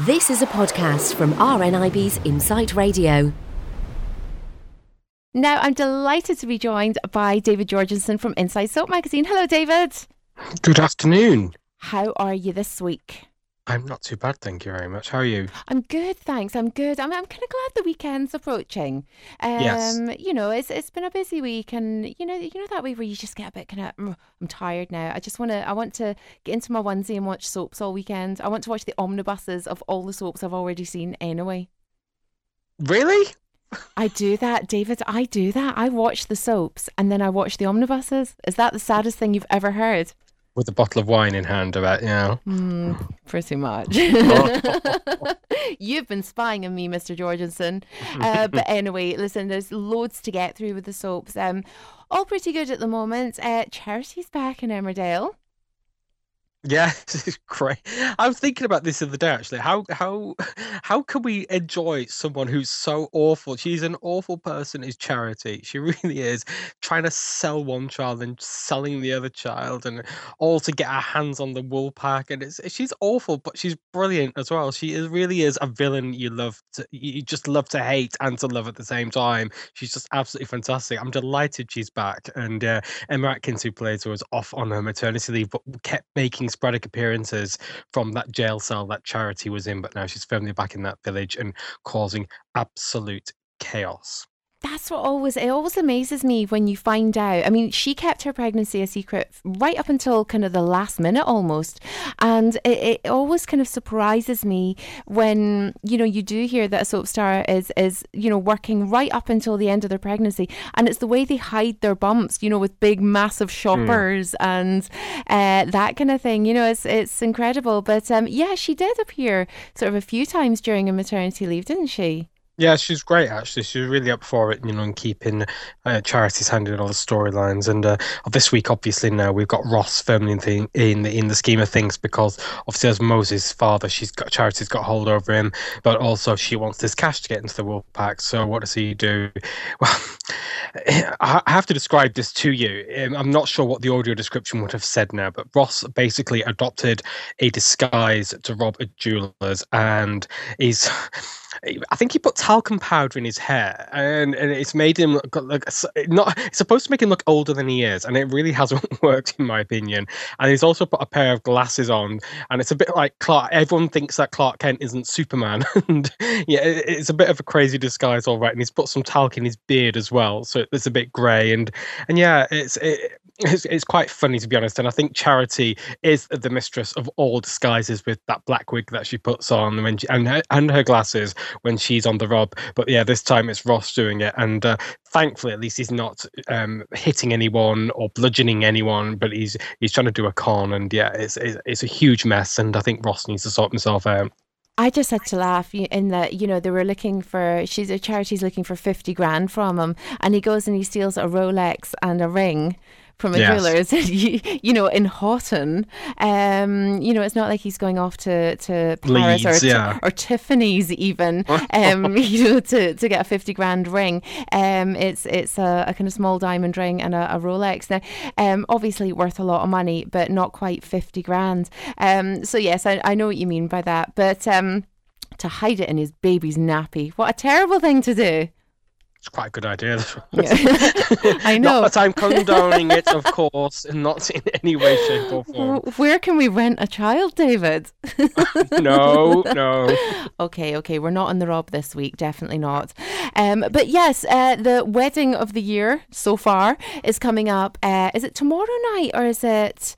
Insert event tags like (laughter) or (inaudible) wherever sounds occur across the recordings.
This is a podcast from RNIB's Insight Radio. Now, I'm delighted to be joined by David Jorgensen from Inside Soap Magazine. Hello, David. Good afternoon. How are you this week? I'm not too bad, thank you very much. How are you? I'm good, thanks. I'm good. I'm, I'm kind of glad the weekend's approaching. Um, Yes. You know, it's it's been a busy week, and you know, you know that way where you just get a bit kind of, I'm tired now. I just want to, I want to get into my onesie and watch soaps all weekend. I want to watch the omnibuses of all the soaps I've already seen anyway. Really? I do that, David. I do that. I watch the soaps and then I watch the omnibuses. Is that the saddest thing you've ever heard? With a bottle of wine in hand, about you know. Hmm, pretty much. (laughs) You've been spying on me, Mr. Jorgensen. Uh, (laughs) but anyway, listen, there's loads to get through with the soaps. Um, all pretty good at the moment. Uh, Charity's back in Emmerdale. Yeah, (laughs) this is great. I was thinking about this the other day actually. How how how can we enjoy someone who's so awful? She's an awful person. Is charity? She (laughs) really is trying to sell one child and selling the other child, and all to get her hands on the Woolpack. And it's she's awful, but she's brilliant as well. She is really is a villain you love to you just love to hate and to love at the same time. She's just absolutely fantastic. I'm delighted she's back. And uh, Emma Atkins, who plays her, was off on her maternity leave, but kept making sporadic appearances from that jail cell that Charity was in. But now she's firmly back in that village and causing absolute chaos. That's what always it always amazes me when you find out. I mean, she kept her pregnancy a secret right up until kind of the last minute almost, and it, it always kind of surprises me when you know you do hear that a soap star is is you know working right up until the end of their pregnancy, and it's the way they hide their bumps, you know, with big massive shoppers and uh, that kind of thing. You know, it's it's incredible. But um, yeah, she did appear sort of a few times during her maternity leave, didn't she? Yeah, she's great actually. She's really up for it, you know, and keeping uh, charities handling all the storylines. And uh, this week, obviously, now we've got Ross firmly in the in the, in the scheme of things because obviously, as Moses' father, she's got charity's got hold over him, but also she wants this cash to get into the Woolpack. So what does he do? (laughs) Well, I I have to describe this to you. Um, I'm not sure what the audio description would have said now, but Ross basically adopted a disguise to rob a jeweler's, and is. (laughs) I think he put talcum powder in his hair, and, and it's made him look like not. It's supposed to make him look older than he is, and it really (laughs) hasn't worked in my opinion. And he's also put a pair of glasses on, and it's a bit like Clark. Everyone thinks that Clark Kent isn't Superman, (laughs) and yeah, it- it's a bit of a crazy disguise, all right. And he's put some talc in his beard as well, so it's a bit grey, and and yeah, it's it, it's, it's quite funny to be honest. And I think Charity is the mistress of all disguises with that black wig that she puts on when she, and her, and her glasses when she's on the rob. But yeah, this time it's Ross doing it, and uh, thankfully, at least he's not um, hitting anyone or bludgeoning anyone, but he's he's trying to do a con, and yeah, it's it's, it's a huge mess, and I think Ross needs to sort himself out. I just had to laugh in that you know they were looking for she's a charity's looking for fifty grand from him, and he goes and he steals a Rolex and a ring from a Yes. jeweler's. (laughs) you, you know, in Hotten, um, you know, it's not like he's going off to to Paris or Leeds, Ti- yeah. or Tiffany's even, (laughs) um, (laughs) you know, to, to get a fifty grand ring. Um, it's it's a, a kind of small diamond ring and a, a Rolex. Now, um, obviously worth a lot of money, but not quite fifty grand. Um, so yes, I, I know what you mean by that, but um, to hide it in his baby's nappy, what a terrible thing to do. It's quite a good idea. (laughs) (laughs) I know. Not that I'm condoning it, of course, and not (laughs) in any way, shape, or form. Where can we rent a child, David? No, no. Okay, okay, we're not on the rob this week, definitely not. Um, but yes, uh, the wedding of the year so far is coming up. Uh, is it tomorrow night or is it?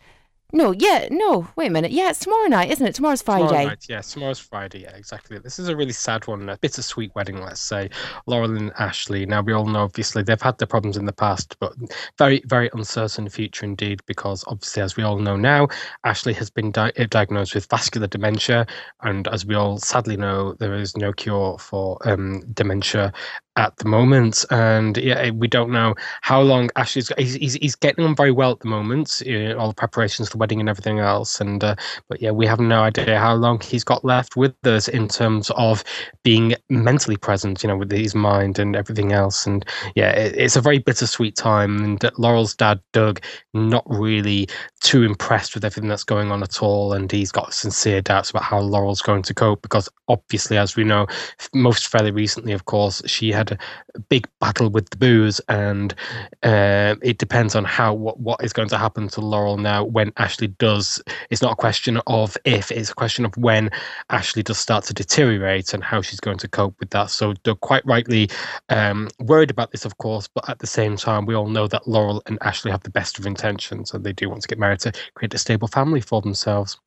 No, yeah, no. Wait a minute. Yeah, it's tomorrow night, isn't it? Tomorrow's Friday. Tomorrow night, yeah, tomorrow's Friday. Yeah, exactly. This is a really sad one, a bittersweet wedding, let's say. Laurel and Ashley. Now, we all know, obviously, they've had their problems in the past, but very, very uncertain future indeed, because obviously, as we all know now, Ashley has been di- uh, diagnosed with vascular dementia. And as we all sadly know, there is no cure for um, dementia. At the moment, and yeah, we don't know how long Ashley's. He's he's, he's getting on very well at the moment. You know, all the preparations, for the wedding, and everything else. And uh, but yeah, we have no idea how long he's got left with us in terms of being mentally present. You know, with his mind and everything else. And yeah, it, it's a very bittersweet time. And Laurel's dad, Doug, not really too impressed with everything that's going on at all, and he's got sincere doubts about how Laurel's going to cope because obviously, as we know, most fairly recently, of course, she had a big battle with the booze, and uh, it depends on how what, what is going to happen to Laurel now when Ashley does. It's not a question of if; it's a question of when Ashley does start to deteriorate and how she's going to cope with that. So they're quite rightly um, worried about this, of course, but at the same time, we all know that Laurel and Ashley have the best of intentions, and they do want to get married to create a stable family for themselves.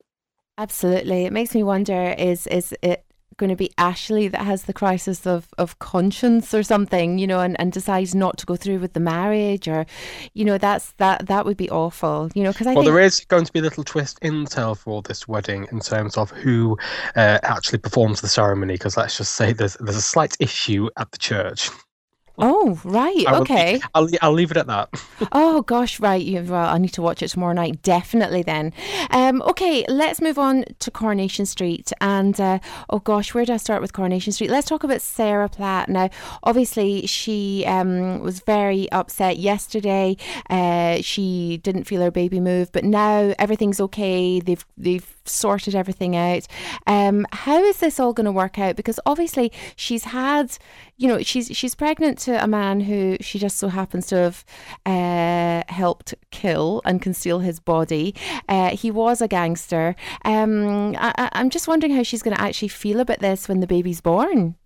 Absolutely. It makes me wonder is is it going to be Ashley that has the crisis of, of conscience or something, you know, and, and decides not to go through with the marriage or, you know, that's that that would be awful, you know, because I well, think... there is going to be a little twist in tale for this wedding in terms of who uh, actually performs the ceremony, because let's just say there's there's a slight issue at the church. Oh, right. I will- okay. I'll, I'll leave it at that. (laughs) Oh gosh, right. You, well, I need to watch it tomorrow night, definitely. Then, um, okay, let's move on to Coronation Street. And uh, oh gosh, where do I start with Coronation Street? Let's talk about Sarah Platt. Now, obviously, she um, was very upset yesterday. Uh, she didn't feel her baby move, but now everything's okay. They've they've sorted everything out. Um, how is this all going to work out? Because obviously, she's had, you know, she's she's pregnant to a man who she just so happens to have. Uh, helped kill and conceal his body. Uh, he was a gangster. Um, I, I'm just wondering how she's going to actually feel about this when the baby's born.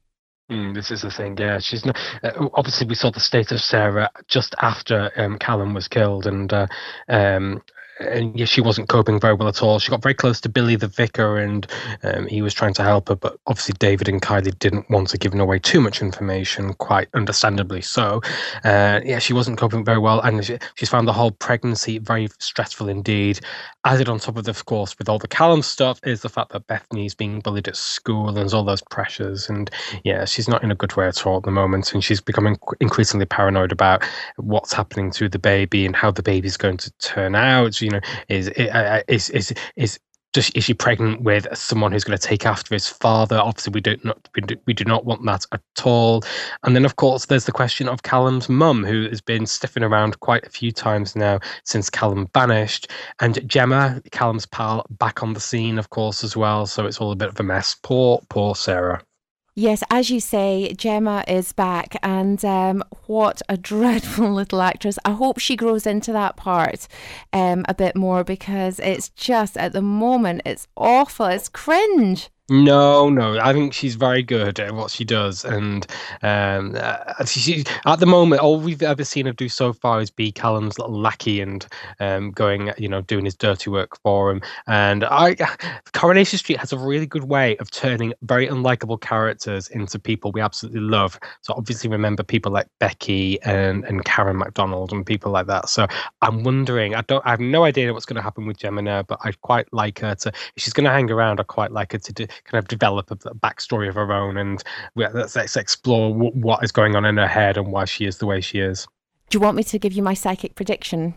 Mm, this is the thing, yeah. She's not. Uh, obviously, we saw the state of Sarah just after um, Callum was killed, and uh, um, and yeah, she wasn't coping very well at all. She got very close to Billy the vicar, and um, he was trying to help her, but obviously David and Kylie didn't want to give away too much information, quite understandably so. Uh, yeah, she wasn't coping very well, and she, she's found the whole pregnancy very stressful indeed. Added on top of, this, of course, with all the Callum stuff, is the fact that Bethany's being bullied at school, and there's all those pressures, and yeah, she's not in a good way at all at the moment, and she's becoming increasingly paranoid about what's happening to the baby and how the baby's going to turn out. You know, is uh, is is is does, is she pregnant with someone who's going to take after his father? Obviously, we don't not we do, we do not want that at all. And then, of course, there's the question of Callum's mum, who has been sniffing around quite a few times now since Callum vanished, and Gemma, Callum's pal, back on the scene, of course, as well. So it's all a bit of a mess. Poor, poor Sarah. Yes, as you say, Gemma is back, and um, what a (laughs) dreadful little actress. I hope she grows into that part um, a bit more because it's just at the moment it's awful. It's cringe. No, no, I think she's very good at what she does, and um, uh, she, at the moment, all we've ever seen her do so far is be Callum's little lackey and um, going, you know, doing his dirty work for him. And I, Coronation Street has a really good way of turning very unlikable characters into people we absolutely love. So obviously, remember people like Becky and and Karen McDonald and people like that. So I'm wondering, I don't, I have no idea what's going to happen with Gemma now, but I'd quite like her to. If she's going to hang around, I'd quite like her to do, kind of develop a, a backstory of her own, and let's, let's explore w- what is going on in her head and why she is the way she is. Do you want me to give you my psychic prediction?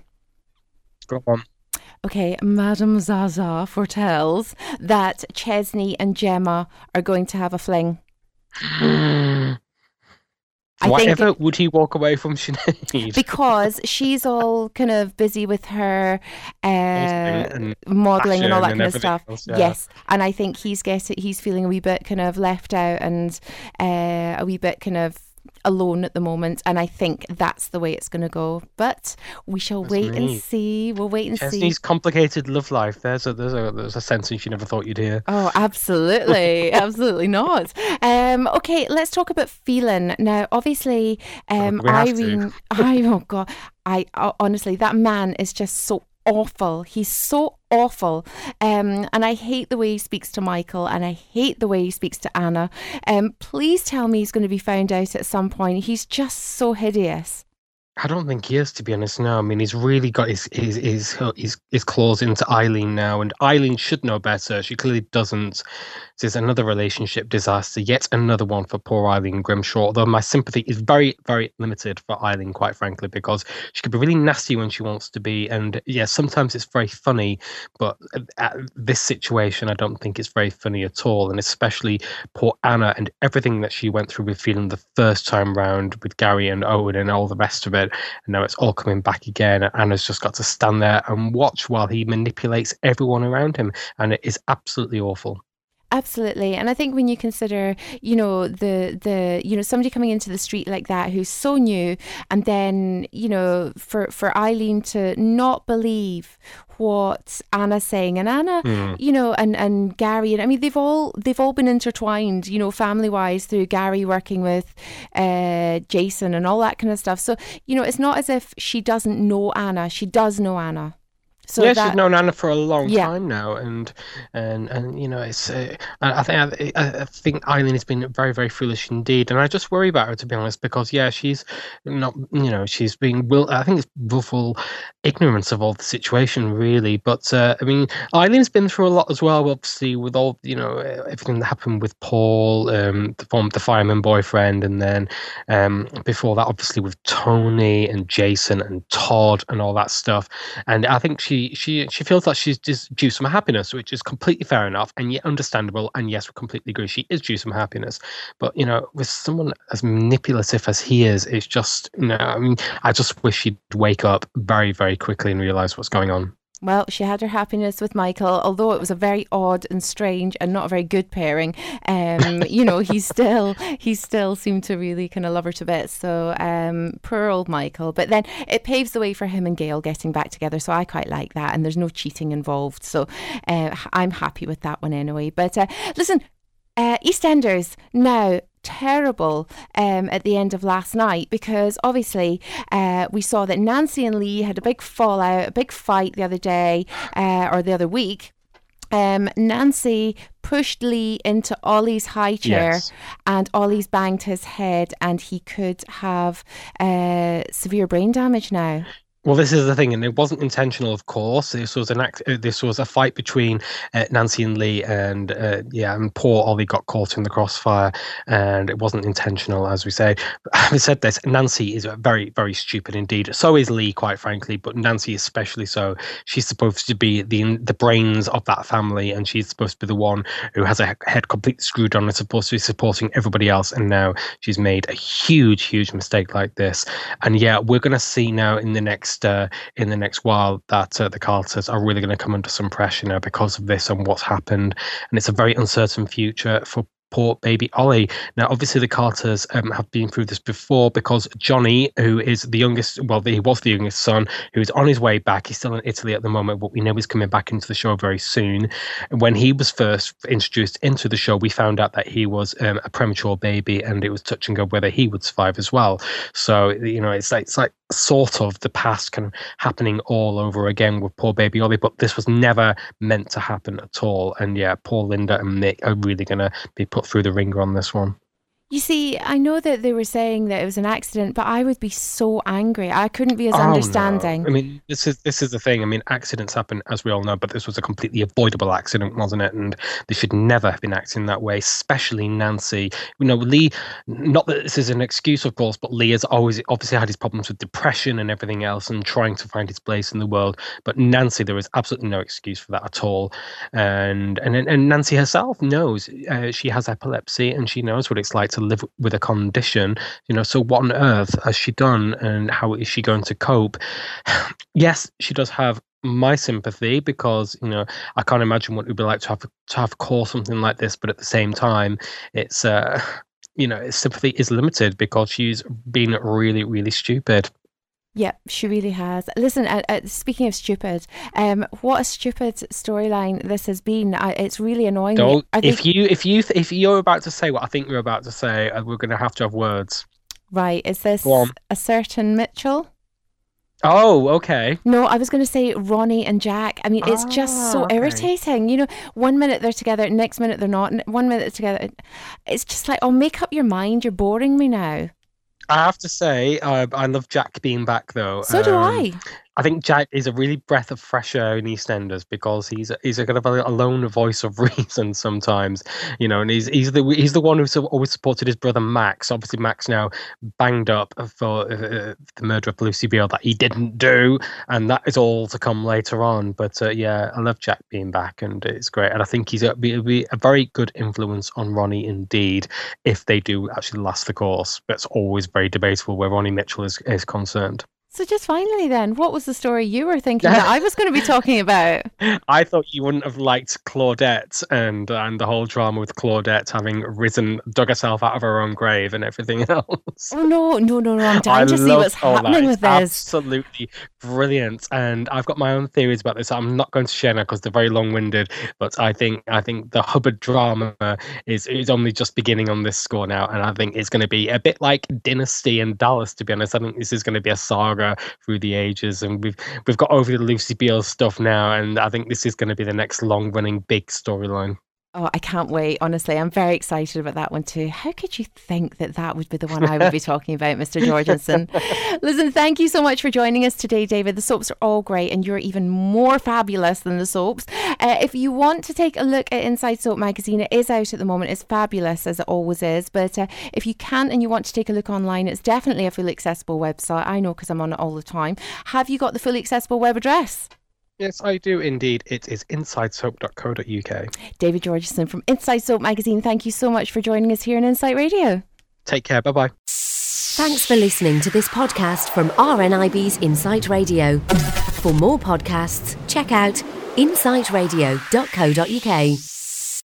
Go on. Okay, Madame Zaza foretells that Chesney and Gemma are going to have a fling. (gasps) (gasps) (gasps) I Why think- would he walk away from (laughs) Sinead? because she's all kind of busy with her uh, and modeling and all that fashion kind of stuff. else, yeah. Yes, and I think he's getting he's feeling a wee bit kind of left out and uh, a wee bit kind of alone at the moment. And I think that's the way it's going to go. But we shall That's wait and see. We'll wait and see. Chesney's complicated love life. There's a there's a there's a sentence you never thought you'd hear. Oh, absolutely, (laughs) absolutely not. Um, okay, let's talk about Phelan now. Obviously, um. Irene. I oh god, I honestly that man is just so awful. He's so awful, um, and I hate the way he speaks to Michael, and I hate the way he speaks to Anna. Um, please tell me he's going to be found out at some point. He's just so hideous. I don't think he is, to be honest. No, I mean he's really got his his his his, his claws into Eileen now, and Eileen should know better. She clearly doesn't. This is another relationship disaster, yet another one for poor Eileen Grimshaw. Although my sympathy is very very limited for Eileen, quite frankly, because she can be really nasty when she wants to be, and yeah, sometimes it's very funny, but this situation, I don't think it's very funny at all, and especially poor Anna and everything that she went through with Phelan the first time round with Gary and Owen and all the rest of it. And now it's all coming back again. And Anna's just got to stand there and watch while he manipulates everyone around him. And it is absolutely awful. Absolutely. And I think when you consider, you know, the the you know, somebody coming into the street like that who's so new and then, you know, for for Eileen to not believe what Anna's saying and Anna, mm. you know, and and Gary and I mean they've all they've all been intertwined, you know, family wise through Gary working with uh, Jason and all that kind of stuff. So, you know, it's not as if she doesn't know Anna. She does know Anna. So yeah, that, she's known Anna for a long yeah. time now, and and and you know, it's. Uh, I think I, I, think Eileen has been very very foolish indeed, and I just worry about her to be honest, because yeah, she's not. You know, she's being will. I think it's willful ignorance of all the situation, really. But uh, I mean, Eileen's been through a lot as well, obviously, with all you know everything that happened with Paul, um, the form the fireman boyfriend, and then um, before that, obviously with Tony and Jason and Todd and all that stuff. And I think she she she feels like she's just due some happiness, which is completely fair enough and yet understandable. And yes, we completely agree. She is due some happiness, but you know, with someone as manipulative as he is, it's just you know, I mean, I just wish she'd wake up very very quickly and realize what's going on. Well, she had her happiness with Michael, although it was a very odd and strange and not a very good pairing. Um, (laughs) you know, he still he still seemed to really kind of love her to bits. So um, poor old Michael. But then it paves the way for him and Gail getting back together. So I quite like that, and there's no cheating involved. So uh, I'm happy with that one anyway. But uh, listen, uh, EastEnders now terrible um, at the end of last night because obviously uh, we saw that Nancy and Lee had a big fallout, a big fight the other day uh, or the other week. Um, Nancy pushed Lee into Ollie's high chair yes. and Ollie's banged his head and he could have uh, severe brain damage now. Well, this is the thing, and it wasn't intentional, of course. This was an act. Uh, this was a fight between uh, Nancy and Lee, and uh, yeah, and poor Ollie got caught in the crossfire, and it wasn't intentional, as we say. (laughs) having said this, Nancy is very, very stupid indeed. So is Lee, quite frankly, but Nancy especially so. She's supposed to be the the brains of that family, and she's supposed to be the one who has a head completely screwed on and supposed to be supporting everybody else. And now she's made a huge, huge mistake like this. And yeah, we're gonna see now in the next next uh, in the next while that uh, the Carters are really going to come under some pressure now because of this and what's happened, and it's a very uncertain future for poor baby Ollie. Now, obviously, the Carters um, have been through this before because Johnny, who is the youngest, well, he was the youngest son, who is on his way back. He's still in Italy at the moment, but we know he's coming back into the show very soon. When he was first introduced into the show, we found out that he was um, a premature baby, and it was touch and go whether he would survive as well. So, you know, it's like it's like sort of the past kind of happening all over again with poor baby Ollie, but this was never meant to happen at all. And yeah, poor Linda and Mick are really going to be put through the wringer on this one. You see, I know that they were saying that it was an accident, but I would be so angry. I couldn't be as oh, understanding. No. I mean, this is this is the thing. I mean, accidents happen, as we all know, but this was a completely avoidable accident, wasn't it? And they should never have been acting that way, especially Nancy. You know, Lee. Not that this is an excuse, of course, but Lee has always obviously had his problems with depression and everything else, and trying to find his place in the world. But Nancy, there is absolutely no excuse for that at all. And and and Nancy herself knows uh, she has epilepsy, and she knows what it's like to live with a condition you know so what on earth has she done and how is she going to cope (sighs) yes she does have my sympathy because you know I can't imagine what it would be like to have to have call something like this, but at the same time, it's uh, (sighs) you know sympathy is limited because she's been really really stupid. Yeah, she really has. Listen, uh, uh, speaking of stupid, um, what a stupid storyline this has been. I, it's really annoying. Don't, if you if you if you're about to say what I think you're about to say, uh, we're going to have to have words. Right? Is this a certain Mitchell? Oh, okay. No, I was going to say Ronnie and Jack. I mean, it's ah, just so okay. irritating. You know, one minute they're together, next minute they're not. One minute they're together. It's just like, oh, make up your mind. You're boring me now. I have to say, uh, I love Jack being back though. So do Um, I. I think Jack is a really breath of fresh air in EastEnders because he's he's a kind of a, a lone voice of (laughs) reason sometimes, you know, and he's he's the he's the one who's always supported his brother Max. Obviously, Max now banged up for uh, the murder of Lucy Beale that he didn't do, and that is all to come later on. But uh, yeah, I love Jack being back, and it's great, and I think he's a, be, be a very good influence on Ronnie indeed if they do actually last the course. It's always very debatable where Ronnie Mitchell is is concerned. So just finally, then, what was the story you were thinking that I was going to be (laughs) talking about? I thought you wouldn't have liked Claudette and and the whole drama with Claudette having risen, dug herself out of her own grave and everything (laughs) else. Oh no, no, no, no! I'm I dying to see what's happening with this. Absolutely brilliant, and I've got my own theories about this. I'm not going to share now because they're very long-winded. But I think I think the Hubbard drama is is only just beginning on this score now, and I think it's going to be a bit like Dynasty and Dallas. To be honest, I think this is going to be a saga through the ages, and we've we've got over the Lucy Beale stuff now, and I think this is going to be the next long-running big storyline. Oh, I can't wait. Honestly, I'm very excited about that one too. How could you think that that would be the one I would be (laughs) talking about, Mr. Jorgensen? Listen, thank you so much for joining us today, David. The soaps are all great, and you're even more fabulous than the soaps. Uh, if you want to take a look at Inside Soap magazine, it is out at the moment. It's fabulous as it always is. But uh, if you can and you want to take a look online, it's definitely a fully accessible website. I know because I'm on it all the time. Have you got the fully accessible web address? Yes, I do indeed. It is insidesoap.co.uk. David Jorgensen from Inside Soap magazine. Thank you so much for joining us here on Insight Radio. Take care. Bye bye. Thanks for listening to this podcast from RNIB's Insight Radio. For more podcasts, check out insightradio.co.uk.